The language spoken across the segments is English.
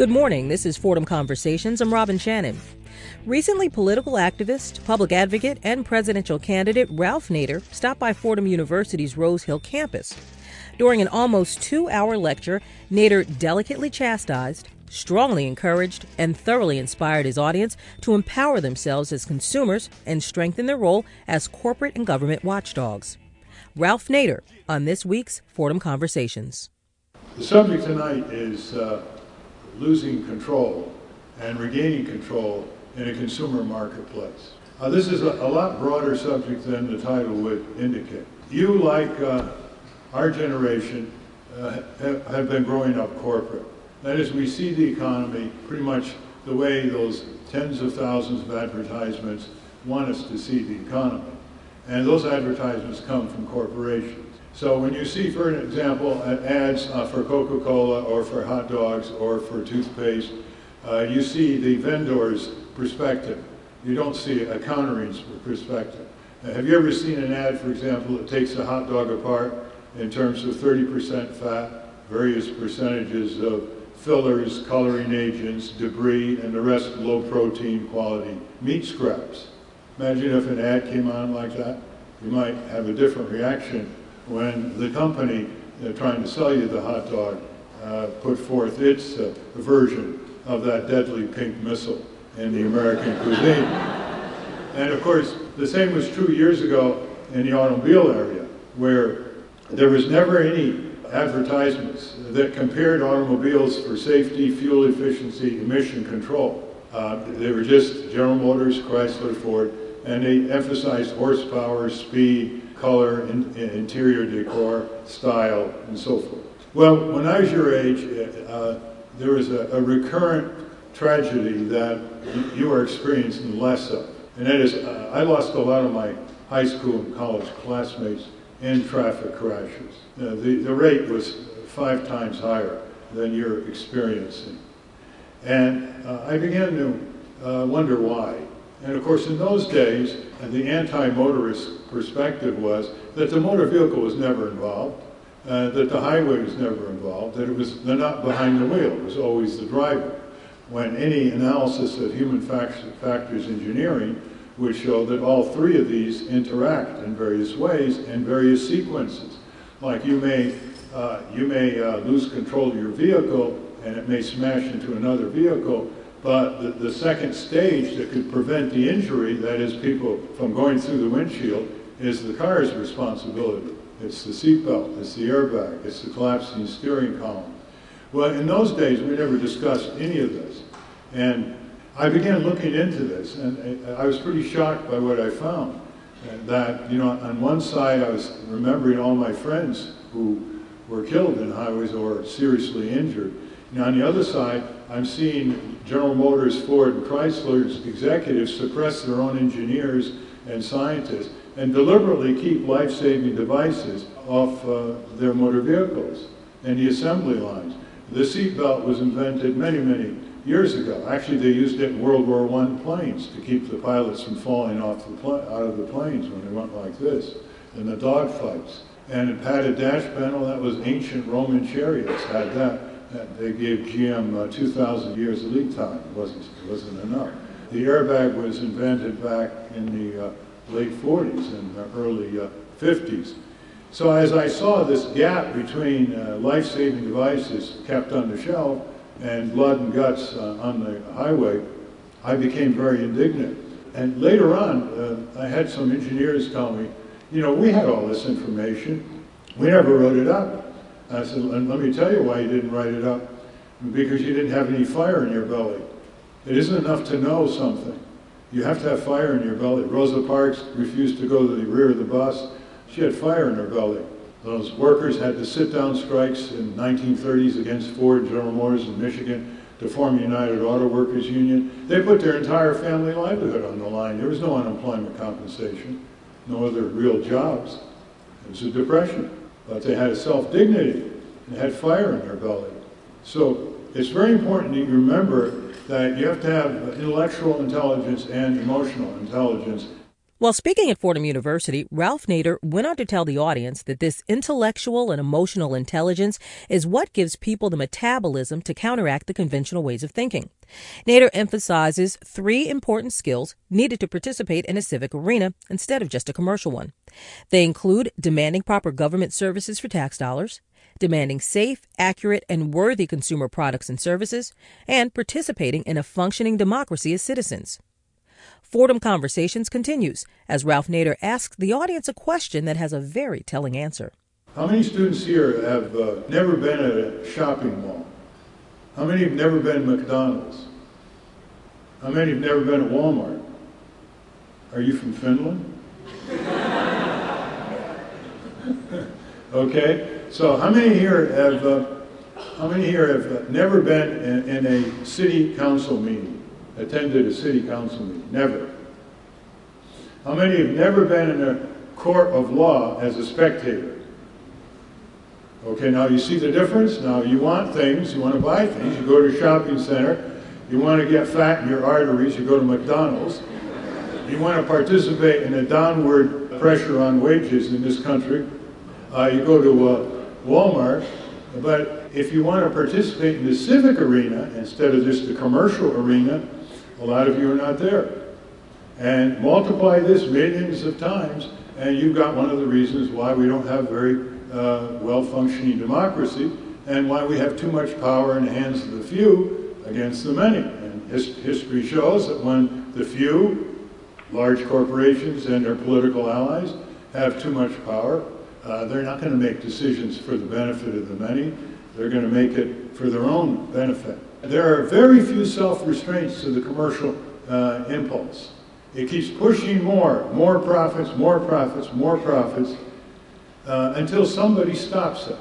Good morning. This is Fordham Conversations. I'm Robin Shannon. Recently, political activist, public advocate, and presidential candidate Ralph Nader stopped by Fordham University's Rose Hill campus. During an almost two hour lecture, Nader delicately chastised, strongly encouraged, and thoroughly inspired his audience to empower themselves as consumers and strengthen their role as corporate and government watchdogs. Ralph Nader on this week's Fordham Conversations. The subject tonight is uh, losing control and regaining control in a consumer marketplace. Uh, this is a, a, lot broader subject than the title would indicate. You, like uh, our generation, uh, have, have been growing up corporate. That is, we see the economy pretty much the way those tens of thousands of advertisements want us to see the economy. And those advertisements come from corporations. So when you see, for an example, ads uh, for Coca-Cola or for hot dogs or for toothpaste, uh, you see the vendor's perspective. You don't see a countering's perspective. Have you ever seen an ad, for example, that takes a hot dog apart in terms of 30% fat, various percentages of fillers, coloring agents, debris, and the rest low protein quality meat scraps? Imagine if an ad came on like that. You might have a different reaction when the company uh, trying to sell you the hot dog uh, put forth its uh, version of that deadly pink missile in the American cuisine. And of course, the same was true years ago in the automobile area, where there was never any advertisements that compared automobiles for safety, fuel efficiency, emission control. Uh, they were just General Motors, Chrysler, Ford, and they emphasized horsepower, speed, color, in, interior decor, style, and so forth. Well, when I was your age, uh, there was a, a, recurrent tragedy that you are experiencing less of. And that is, uh, I lost a lot of my high school and college classmates in traffic crashes. Uh, the, the rate was five times higher than you're experiencing. And uh, I began to uh, wonder why. And of course, in those days, the anti-motorist perspective was that the motor vehicle was never involved, uh, that the highway was never involved, that it was they're not behind the wheel, it was always the driver. When any analysis of human factors engineering would show that all three of these interact in various ways in various sequences. Like you may, uh, you may uh, lose control of your vehicle and it may smash into another vehicle, but the, the, second stage that could prevent the injury, that is people from going through the windshield, is the car's responsibility. It's the seatbelt, it's the airbag, it's the collapsing steering column. Well, in those days, we never discussed any of this. And I began looking into this, and I was pretty shocked by what I found. Uh, that, you know, on one side, I was remembering all my friends who were killed in highways or seriously injured. And on the other side, I'm seeing General Motors, Ford, and Chrysler's executives suppress their own engineers and scientists and deliberately keep life-saving devices off uh, their motor vehicles and the assembly lines. The seatbelt was invented many, many years ago. Actually, they used it in World War I planes to keep the pilots from falling off the out of the planes when they went like this in the dogfights. And a padded dash panel, that was ancient Roman chariots had that they gave GM uh, 2,000 years of lead time. It wasn't, it wasn't enough. The airbag was invented back in the uh, late 40s and the early uh, 50s. So as I saw this gap between uh, life-saving devices kept on the shelf and blood and guts uh, on the highway, I became very indignant. And later on, uh, I had some engineers tell me, you know, we had all this information. We never wrote it up. I said, and let me tell you why you didn't write it up. Because you didn't have any fire in your belly. It isn't enough to know something. You have to have fire in your belly. Rosa Parks refused to go to the rear of the bus. She had fire in her belly. Those workers had the sit down strikes in 1930s against Ford, General Motors in Michigan to form United Auto Workers Union. They put their entire family livelihood on the line. There was no unemployment compensation, no other real jobs. It was a depression but they had a self-dignity and had fire in their belly. So it's very important that you remember that you have to have intellectual intelligence and emotional intelligence. While speaking at Fordham University, Ralph Nader went on to tell the audience that this intellectual and emotional intelligence is what gives people the metabolism to counteract the conventional ways of thinking. Nader emphasizes three important skills needed to participate in a civic arena instead of just a commercial one. They include demanding proper government services for tax dollars, demanding safe, accurate, and worthy consumer products and services, and participating in a functioning democracy as citizens. Fordham Conversations continues as Ralph Nader asks the audience a question that has a very telling answer. How many students here have uh, never been at a shopping mall? How many have never been at McDonald's? How many have never been at Walmart? Are you from Finland? okay, so how many here have uh, how many here have uh, never been in, in a city council meeting? Attended a city council meeting? Never. How many have never been in a court of law as a spectator? Okay, now you see the difference? Now you want things, you want to buy things, you go to a shopping center, you want to get fat in your arteries, you go to McDonald's. You want to participate in a downward pressure on wages in this country, uh, you go to uh, Walmart. But if you want to participate in the civic arena instead of just the commercial arena, a lot of you are not there. And multiply this millions of times, and you've got one of the reasons why we don't have very uh, well-functioning democracy and why we have too much power in the hands of the few against the many. And his history shows that when the few, large corporations and their political allies, have too much power, uh, they're not going to make decisions for the benefit of the many. They're going to make it for their own benefit. There are very few self-restraints to the commercial uh, impulse. It keeps pushing more, more profits, more profits, more profits, uh, until somebody stops it.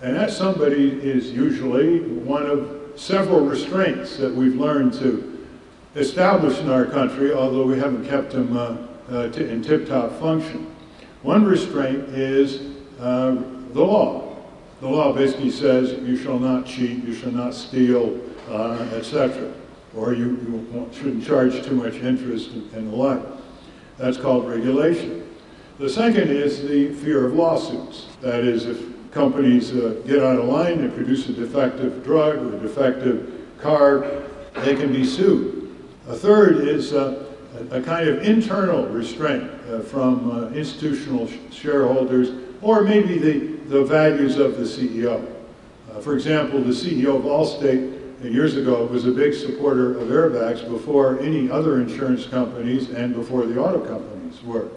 And that somebody is usually one of several restraints that we've learned to establish in our country, although we haven't kept them uh, uh in tip-top function. One restraint is uh, the law. The law basically says you shall not cheat, you shall not steal, uh, etc. Or you, you, shouldn't charge too much interest and the like. That's called regulation. The second is the fear of lawsuits. That is, if companies uh, get out of line, and produce a defective drug or a defective car, they can be sued. A third is uh, a, kind of internal restraint uh, from uh, institutional sh shareholders or maybe the the values of the CEO. Uh, for example, the CEO of Allstate uh, years ago was a big supporter of airbags before any other insurance companies and before the auto companies were.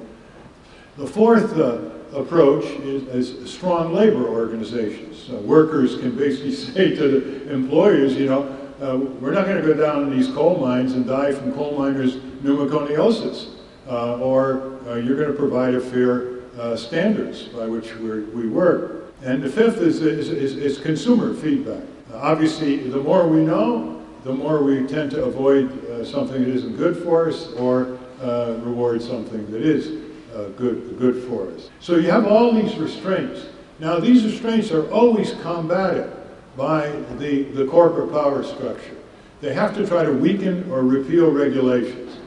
The fourth uh, approach is, is, strong labor organizations. Uh, workers can basically say to the employers, you know, uh, we're not going to go down in these coal mines and die from coal miners' pneumoconiosis, uh, or uh, you're going to provide a fair uh, standards by which we work. And the fifth is, is, is, is consumer feedback. Uh, obviously, the more we know, the more we tend to avoid uh, something that isn't good for us or uh, reward something that is uh, good, good for us. So you have all these restraints. Now, these restraints are always combated by the, the corporate power structure. They have to try to weaken or repeal regulations.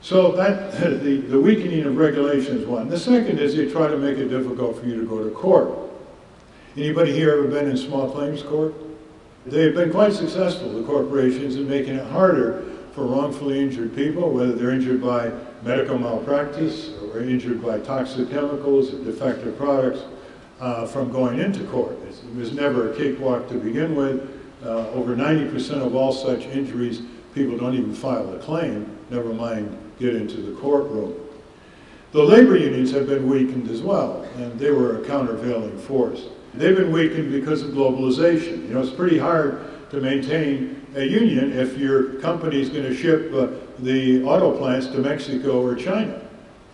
So that the, the weakening of regulation is one. The second is they try to make it difficult for you to go to court. Anybody here ever been in small claims court? They've been quite successful, the corporations, in making it harder for wrongfully injured people, whether they're injured by medical malpractice or injured by toxic chemicals or defective products, uh, from going into court. It was never a cakewalk to begin with. Uh, over 90% of all such injuries, people don't even file a claim, never mind get into the courtroom. The labor unions have been weakened as well, and they were a countervailing force. They've been weakened because of globalization. You know, it's pretty hard to maintain a union if your company is going to ship uh, the auto plants to Mexico or China.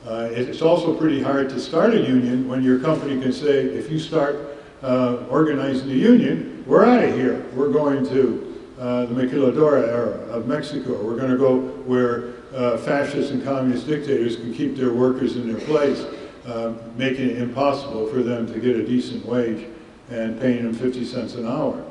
Uh, it's also pretty hard to start a union when your company can say, if you start uh, organizing a union, we're out of here. We're going to uh, the maquiladora era of Mexico. We're going to go where uh, fascist and communist dictators can keep their workers in their place, uh, making it impossible for them to get a decent wage and paying them 50 cents an hour.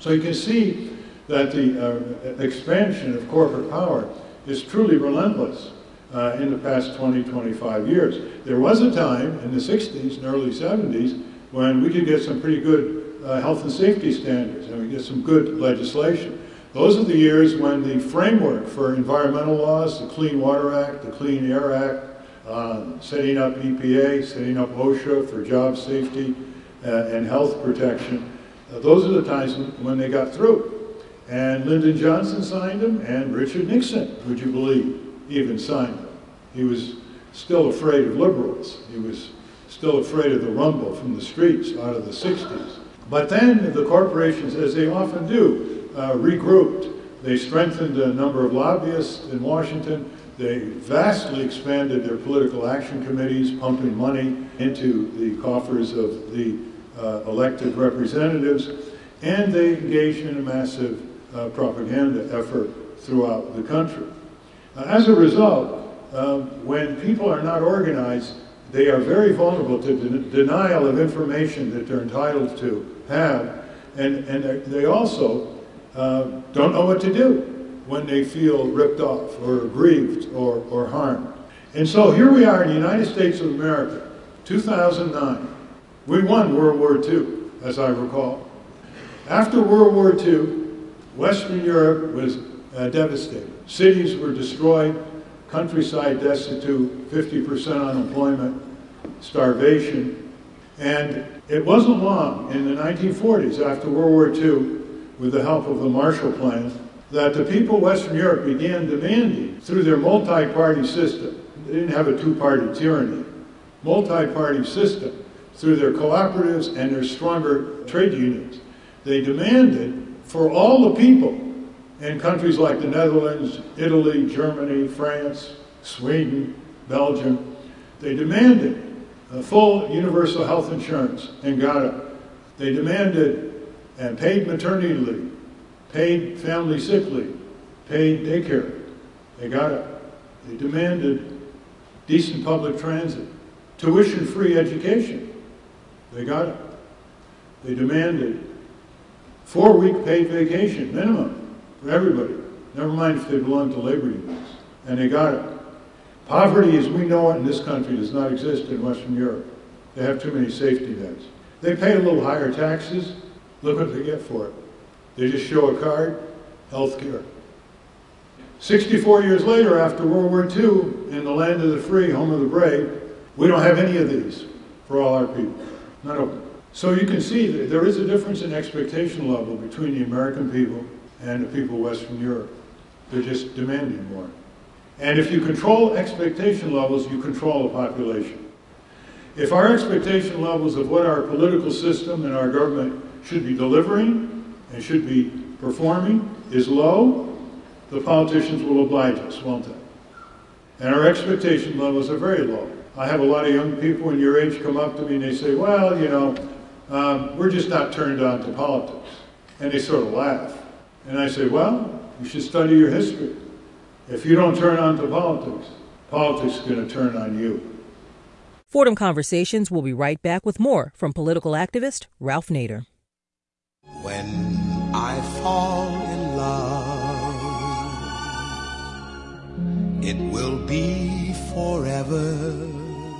So you can see that the uh, expansion of corporate power is truly relentless. uh, in the past 20, 25 years. There was a time in the 60s and early 70s when we could get some pretty good uh, health and safety standards and we get some good legislation. Those are the years when the framework for environmental laws, the Clean Water Act, the Clean Air Act, uh, setting up EPA, setting up OSHA for job safety uh, and health protection, uh, those are the times when they got through. And Lyndon Johnson signed them, and Richard Nixon, would you believe, even signed them. He was still afraid of liberals. He was still afraid of the rumble from the streets out of the 60s. But then the corporations, as they often do, uh, regrouped. They strengthened a number of lobbyists in Washington. They vastly expanded their political action committees, pumping money into the coffers of the uh, elected representatives. And they engaged in a massive uh, propaganda effort throughout the country. Uh, as a result, um, when people are not organized, they are very vulnerable to de denial of information that they're entitled to have. And, and they also uh, don't know what to do when they feel ripped off or aggrieved or, or harmed. And so here we are in the United States of America, 2009. We won World War II, as I recall. After World War II, Western Europe was uh, devastated. Cities were destroyed, countryside destitute, 50% unemployment, starvation. And it wasn't long in the 1940s, after World War II, with the help of the Marshall Plan, that the people of Western Europe began demanding through their multi-party system. They didn't have a two-party tyranny. Multi-party system through their cooperatives and their stronger trade unions. They demanded for all the people in countries like the Netherlands, Italy, Germany, France, Sweden, Belgium, they demanded a full universal health insurance and got it. They demanded and paid maternity leave, paid family sick leave, paid daycare. They got it. They demanded decent public transit, tuition-free education. They got it. They demanded Four-week paid vacation, minimum, for everybody. Never mind if they belong to labor unions. And they got it. Poverty as we know it in this country does not exist in Western Europe. They have too many safety nets. They pay a little higher taxes. Look what they get for it. They just show a card, health care. 64 years later, after World War II, in the land of the free, home of the brave, we don't have any of these for all our people. None of them. So you can see that there is a difference in expectation level between the American people and the people of Western Europe. They're just demanding more. And if you control expectation levels, you control a population. If our expectation levels of what our political system and our government should be delivering and should be performing is low, the politicians will oblige us, won't they? And our expectation levels are very low. I have a lot of young people in your age come up to me and they say, well, you know, um, we're just not turned on to politics. And they sort of laugh. And I say, well, you should study your history. If you don't turn on to politics, politics is going to turn on you. Fordham Conversations will be right back with more from political activist Ralph Nader. When I fall in love, it will be forever.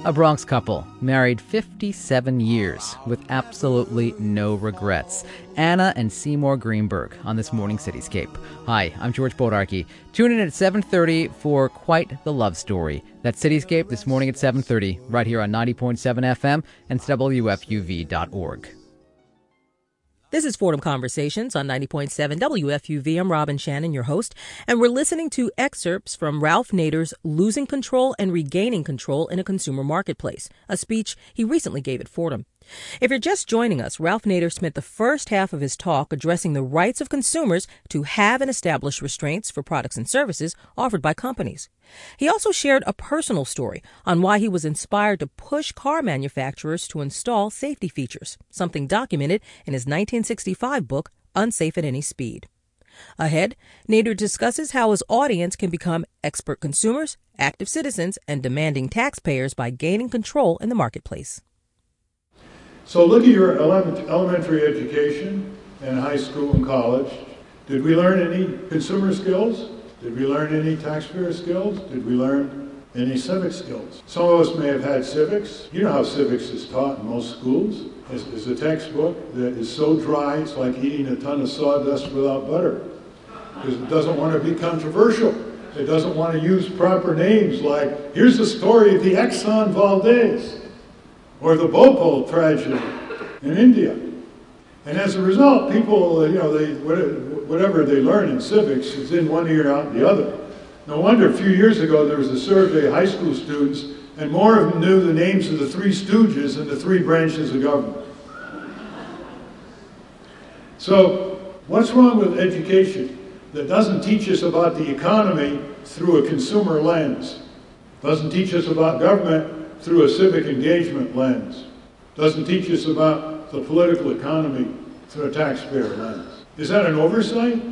A Bronx couple, married 57 years with absolutely no regrets. Anna and Seymour Greenberg on this morning Cityscape. Hi, I'm George Bodarky. Tune in at 7:30 for quite the love story. That Cityscape this morning at 7:30 right here on 90.7 FM and WFUV.org. This is Fordham Conversations on 90.7 WFUV. I'm Robin Shannon, your host, and we're listening to excerpts from Ralph Nader's Losing Control and Regaining Control in a Consumer Marketplace, a speech he recently gave at Fordham. If you're just joining us, Ralph Nader spent the first half of his talk addressing the rights of consumers to have and establish restraints for products and services offered by companies. He also shared a personal story on why he was inspired to push car manufacturers to install safety features, something documented in his 1965 book, Unsafe at Any Speed. Ahead, Nader discusses how his audience can become expert consumers, active citizens, and demanding taxpayers by gaining control in the marketplace. So look at your elementary education and high school and college. Did we learn any consumer skills? Did we learn any taxpayer skills? Did we learn any civic skills. Some of us may have had civics. You know how civics is taught in most schools. It's, it's a textbook that is so dry it's like eating a ton of sawdust without butter because it doesn't want to be controversial. It doesn't want to use proper names like, here's the story of the Exxon Valdez or the Bhopal tragedy in India. And as a result, people, you know, they, whatever they learn in civics is in one ear and out the other. No wonder a few years ago there was a survey of high school students, and more of them knew the names of the three stooges and the three branches of government. So, what's wrong with education that doesn't teach us about the economy through a consumer lens, doesn't teach us about government through a civic engagement lens, doesn't teach us about the political economy through a taxpayer lens? Is that an oversight?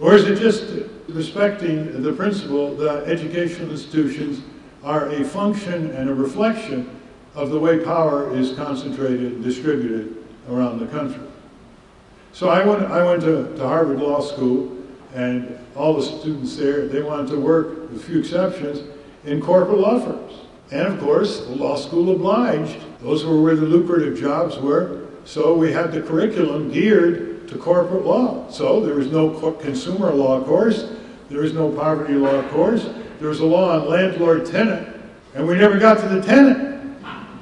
Or is it just respecting the principle that educational institutions are a function and a reflection of the way power is concentrated and distributed around the country? So I went, I went to, to Harvard Law School, and all the students there, they wanted to work, with few exceptions, in corporate law firms. And of course, the law school obliged. Those were where the lucrative jobs were. So we had the curriculum geared to corporate law. So there was no consumer law course, there was no poverty law course, there was a law on landlord tenant, and we never got to the tenant.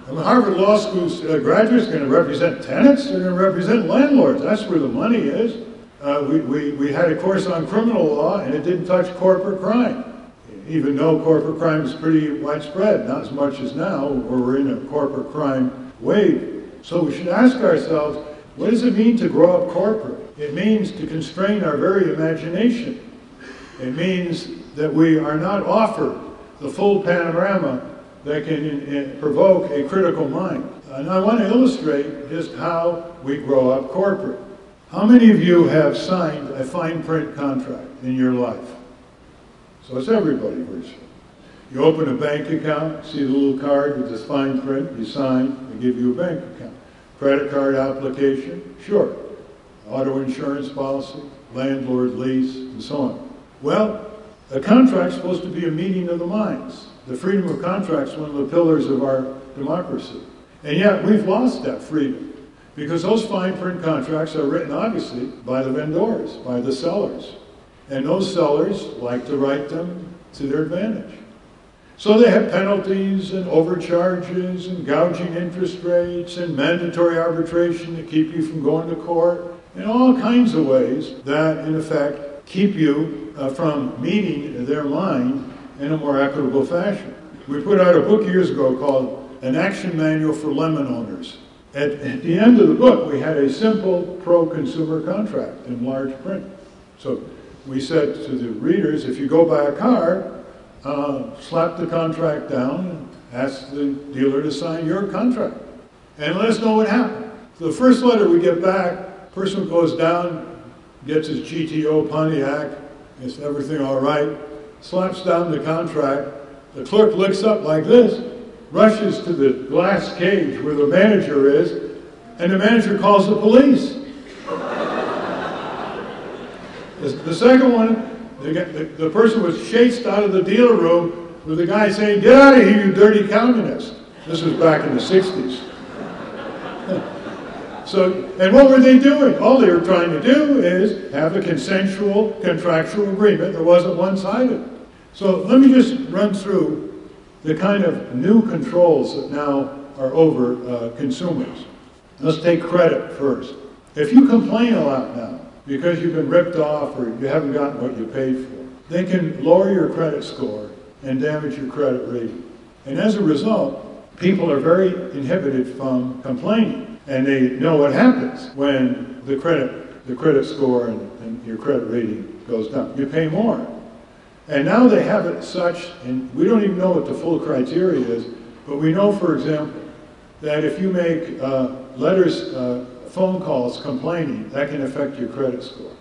And the Harvard Law School uh, graduates are going to represent tenants, they're going to represent landlords. That's where the money is. Uh, we, we, we had a course on criminal law, and it didn't touch corporate crime even though corporate crime is pretty widespread, not as much as now, where we're in a corporate crime wave. So we should ask ourselves, what does it mean to grow up corporate? It means to constrain our very imagination. It means that we are not offered the full panorama that can in, provoke a critical mind. And I want to illustrate just how we grow up corporate. How many of you have signed a fine print contract in your life? So it's everybody virtually. You open a bank account, see the little card with this fine print, you sign, they give you a bank account. Credit card application? Sure. Auto insurance policy, landlord lease, and so on. Well, a contract's supposed to be a meeting of the minds. The freedom of contract's one of the pillars of our democracy. And yet we've lost that freedom because those fine print contracts are written obviously by the vendors, by the sellers. And those sellers like to write them to their advantage. So they have penalties and overcharges and gouging interest rates and mandatory arbitration to keep you from going to court and all kinds of ways that, in effect, keep you uh, from meeting their mind in a more equitable fashion. We put out a book years ago called An Action Manual for Lemon Owners. At, at the end of the book, we had a simple pro-consumer contract in large print. So we said to the readers, if you go buy a car, uh, slap the contract down and ask the dealer to sign your contract. And let us know what happened. The first letter we get back, person goes down, gets his GTO Pontiac, is everything all right, slaps down the contract. The clerk looks up like this, rushes to the glass cage where the manager is, and the manager calls the police. The second one, the, the, person was chased out of the dealer room with the guy saying, Get out of here, you dirty communist. This was back in the 60s. so, and what were they doing? All they were trying to do is have a consensual contractual agreement that wasn't one sided. So, let me just run through the kind of new controls that now are over uh, consumers. Let's take credit first. If you complain a lot now, because you've been ripped off or you haven't gotten what you paid for. They can lower your credit score and damage your credit rating. And as a result, people are very inhibited from complaining. And they know what happens when the credit, the credit score and, and your credit rating goes down. You pay more. And now they have it such, and we don't even know what the full criteria is, but we know, for example, that if you make uh, letters uh, phone calls complaining, that can affect your credit score.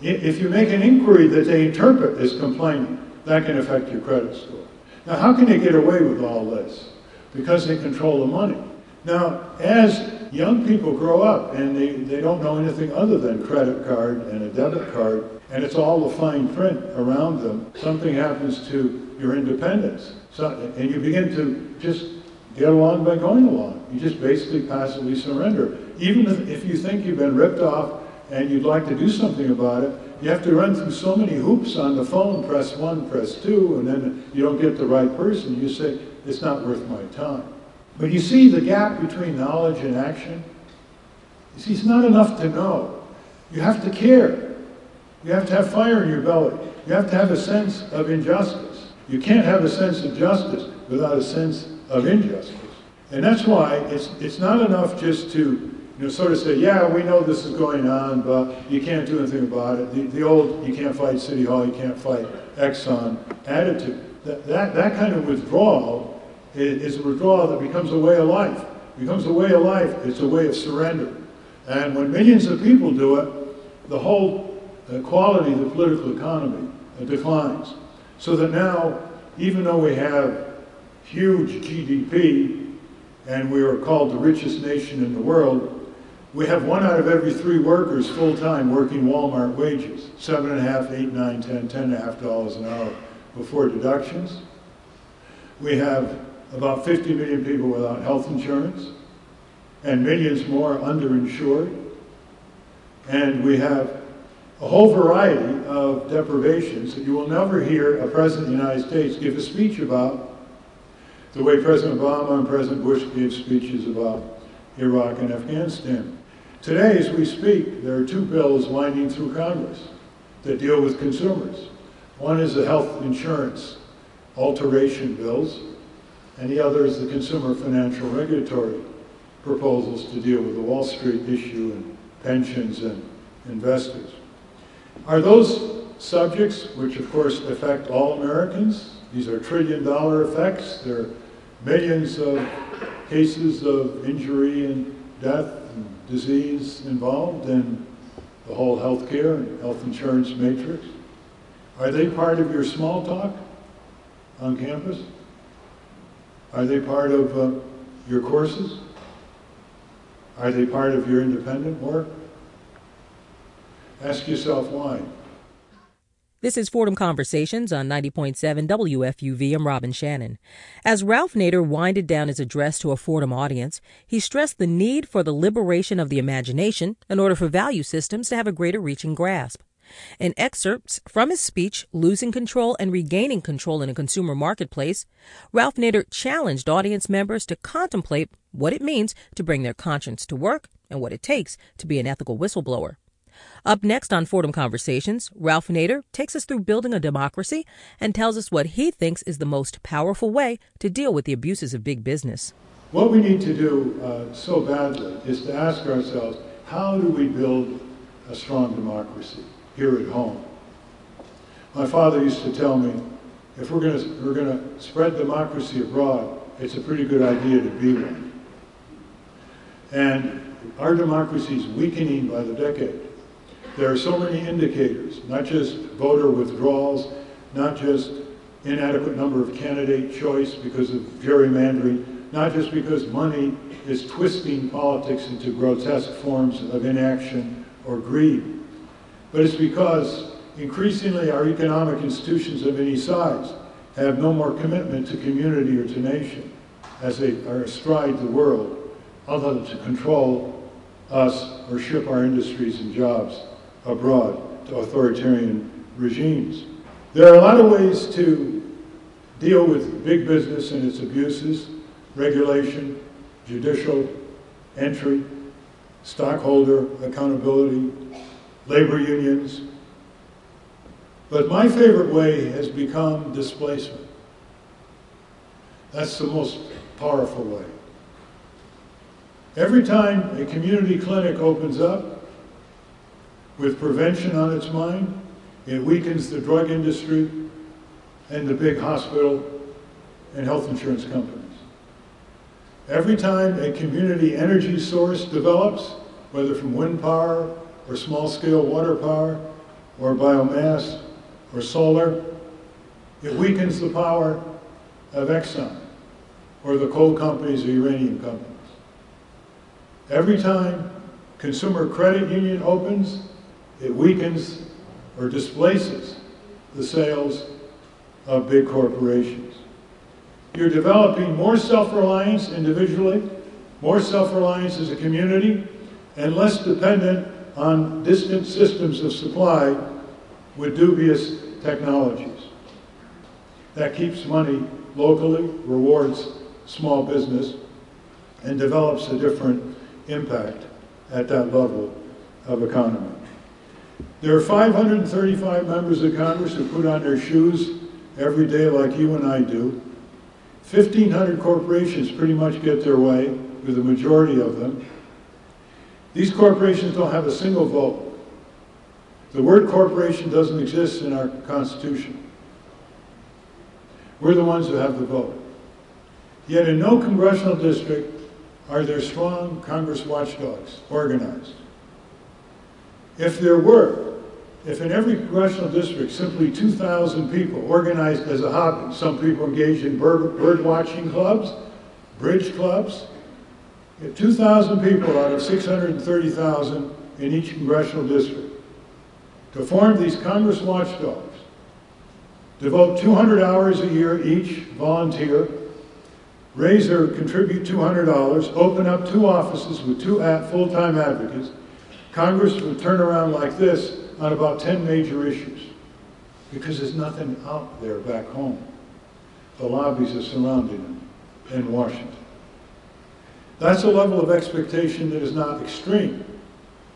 If you make an inquiry that they interpret as complaining, that can affect your credit score. Now, how can they get away with all this? Because they control the money. Now, as young people grow up and they, they don't know anything other than credit card and a debit card, and it's all the fine print around them, something happens to your independence. So, and you begin to just get along by going along. You just basically passively surrender. Even if you think you've been ripped off and you'd like to do something about it, you have to run through so many hoops on the phone, press one, press two, and then you don't get the right person. You say, it's not worth my time. But you see the gap between knowledge and action? You see, it's not enough to know. You have to care. You have to have fire in your belly. You have to have a sense of injustice. You can't have a sense of justice without a sense of injustice. And that's why it's, it's not enough just to you know, sort of say, yeah, we know this is going on, but you can't do anything about it. The, the old, you can't fight City Hall, you can't fight Exxon attitude. That, that, that kind of withdrawal is, a withdrawal that becomes a way of life. becomes a way of life, it's a way of surrender. And when millions of people do it, the whole uh, quality of the political economy uh, declines. So that now, even though we have huge GDP and we are called the richest nation in the world, we have one out of every three workers full-time working Walmart wages, seven and a half, eight, nine, ten, ten and a half dollars an hour before deductions. We have about 50 million people without health insurance and millions more underinsured. And we have a whole variety of deprivations that you will never hear a president of the United States give a speech about the way President Obama and President Bush gave speeches about Iraq and Afghanistan. Today, as we speak, there are two bills winding through Congress that deal with consumers. One is the health insurance alteration bills, and the other is the consumer financial regulatory proposals to deal with the Wall Street issue and pensions and investors. Are those subjects, which of course affect all Americans, these are trillion dollar effects, there are millions of cases of injury and death and disease involved in the whole healthcare and health insurance matrix. Are they part of your small talk on campus? Are they part of uh, your courses? Are they part of your independent work? Ask yourself why. This is Fordham Conversations on 90.7 WFUV. I'm Robin Shannon. As Ralph Nader winded down his address to a Fordham audience, he stressed the need for the liberation of the imagination in order for value systems to have a greater reaching grasp. In excerpts from his speech, Losing Control and Regaining Control in a Consumer Marketplace, Ralph Nader challenged audience members to contemplate what it means to bring their conscience to work and what it takes to be an ethical whistleblower. Up next on Fordham Conversations, Ralph Nader takes us through building a democracy and tells us what he thinks is the most powerful way to deal with the abuses of big business. What we need to do uh, so badly is to ask ourselves how do we build a strong democracy? here at home. My father used to tell me, if we're going we're going to spread democracy abroad, it's a pretty good idea to be one. And our democracy is weakening by the decade. There are so many indicators, not just voter withdrawals, not just inadequate number of candidate choice because of gerrymandering, not just because money is twisting politics into grotesque forms of inaction or greed, but it's because increasingly our economic institutions of any size have no more commitment to community or to nation as they are astride the world other than to control us or ship our industries and jobs abroad to authoritarian regimes. There are a lot of ways to deal with big business and its abuses, regulation, judicial entry, stockholder accountability, labor unions. But my favorite way has become displacement. That's the most powerful way. Every time a community clinic opens up with prevention on its mind, it weakens the drug industry and the big hospital and health insurance companies. Every time a community energy source develops, whether from wind power or small-scale water power or biomass or solar, it weakens the power of Exxon or the coal companies or uranium companies. Every time Consumer Credit Union opens, it weakens or displaces the sales of big corporations. You're developing more self-reliance individually, more self-reliance as a community, and less dependent on distant systems of supply with dubious technologies. That keeps money locally, rewards small business, and develops a different impact at that level of economy. There are 535 members of Congress who put on their shoes every day like you and I do. 1,500 corporations pretty much get their way, with the majority of them. These corporations don't have a single vote. The word corporation doesn't exist in our Constitution. We're the ones who have the vote. Yet in no congressional district are there strong Congress watchdogs organized. If there were, if in every congressional district simply 2,000 people organized as a hobby, some people engaged in bird, bird watching clubs, bridge clubs, if 2,000 people out of 630,000 in each congressional district to form these Congress watchdogs, devote 200 hours a year each, volunteer, raise or contribute $200, open up two offices with two full-time advocates, Congress would turn around like this on about 10 major issues because there's nothing out there back home. The lobbies are surrounding them in Washington. That's a level of expectation that is not extreme.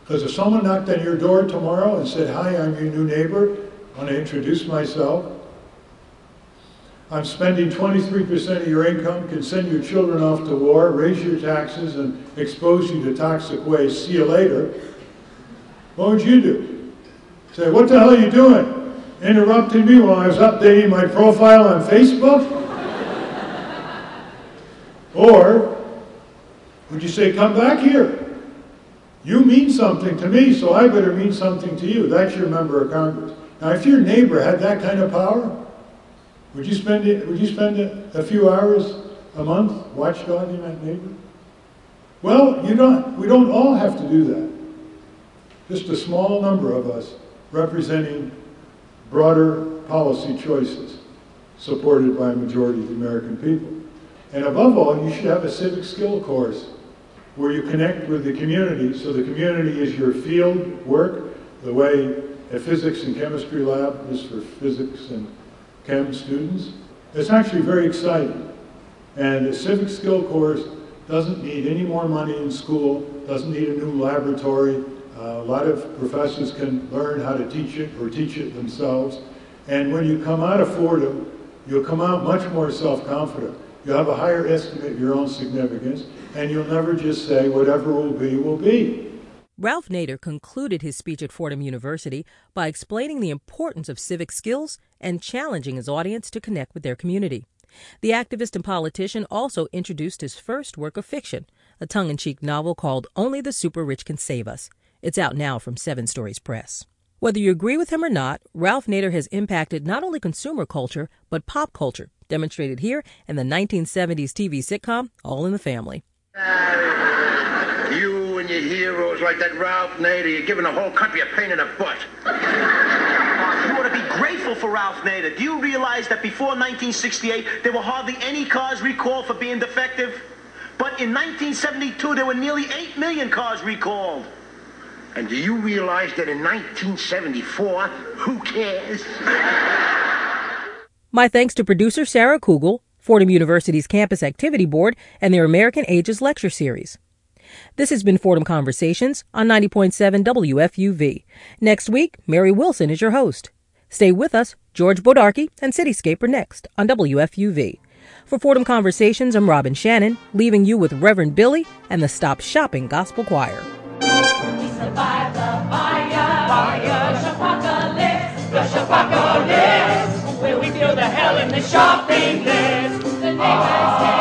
Because if someone knocked on your door tomorrow and said, hi, I'm your new neighbor, I want to introduce myself, I'm spending 23% of your income, can send your children off to war, raise your taxes, and expose you to toxic waste, see you later, what would you do? Say, what the hell are you doing? Interrupting me while I was updating my profile on Facebook? or would you say, come back here? You mean something to me, so I better mean something to you. That's your member of Congress. Now, if your neighbor had that kind of power, would you spend it, would you spend a, a few hours a month watchdogging that neighbor? Well, you don't, we don't all have to do that just a small number of us representing broader policy choices supported by a majority of the American people. And above all, you should have a civic skill course where you connect with the community so the community is your field work, the way a physics and chemistry lab is for physics and chem students. It's actually very exciting. And the civic skill course doesn't need any more money in school, doesn't need a new laboratory, uh, a lot of professors can learn how to teach it or teach it themselves. And when you come out of Fordham, you'll come out much more self-confident. You'll have a higher estimate of your own significance, and you'll never just say, whatever will be, will be. Ralph Nader concluded his speech at Fordham University by explaining the importance of civic skills and challenging his audience to connect with their community. The activist and politician also introduced his first work of fiction, a tongue in cheek novel called Only the Super Rich Can Save Us. It's out now from Seven Stories Press. Whether you agree with him or not, Ralph Nader has impacted not only consumer culture, but pop culture, demonstrated here in the 1970s TV sitcom All in the Family. You and your heroes like that Ralph Nader, you're giving the whole country a pain in the butt. You ought to be grateful for Ralph Nader. Do you realize that before 1968, there were hardly any cars recalled for being defective? But in 1972, there were nearly 8 million cars recalled. And do you realize that in 1974, who cares? My thanks to producer Sarah Kugel, Fordham University's Campus Activity Board, and their American Ages Lecture Series. This has been Fordham Conversations on 90.7 WFUV. Next week, Mary Wilson is your host. Stay with us. George Bodarky and Cityscape are next on WFUV. For Fordham Conversations, I'm Robin Shannon, leaving you with Reverend Billy and the Stop Shopping Gospel Choir apocalypse, where we feel the hell in the shopping list. The neighbors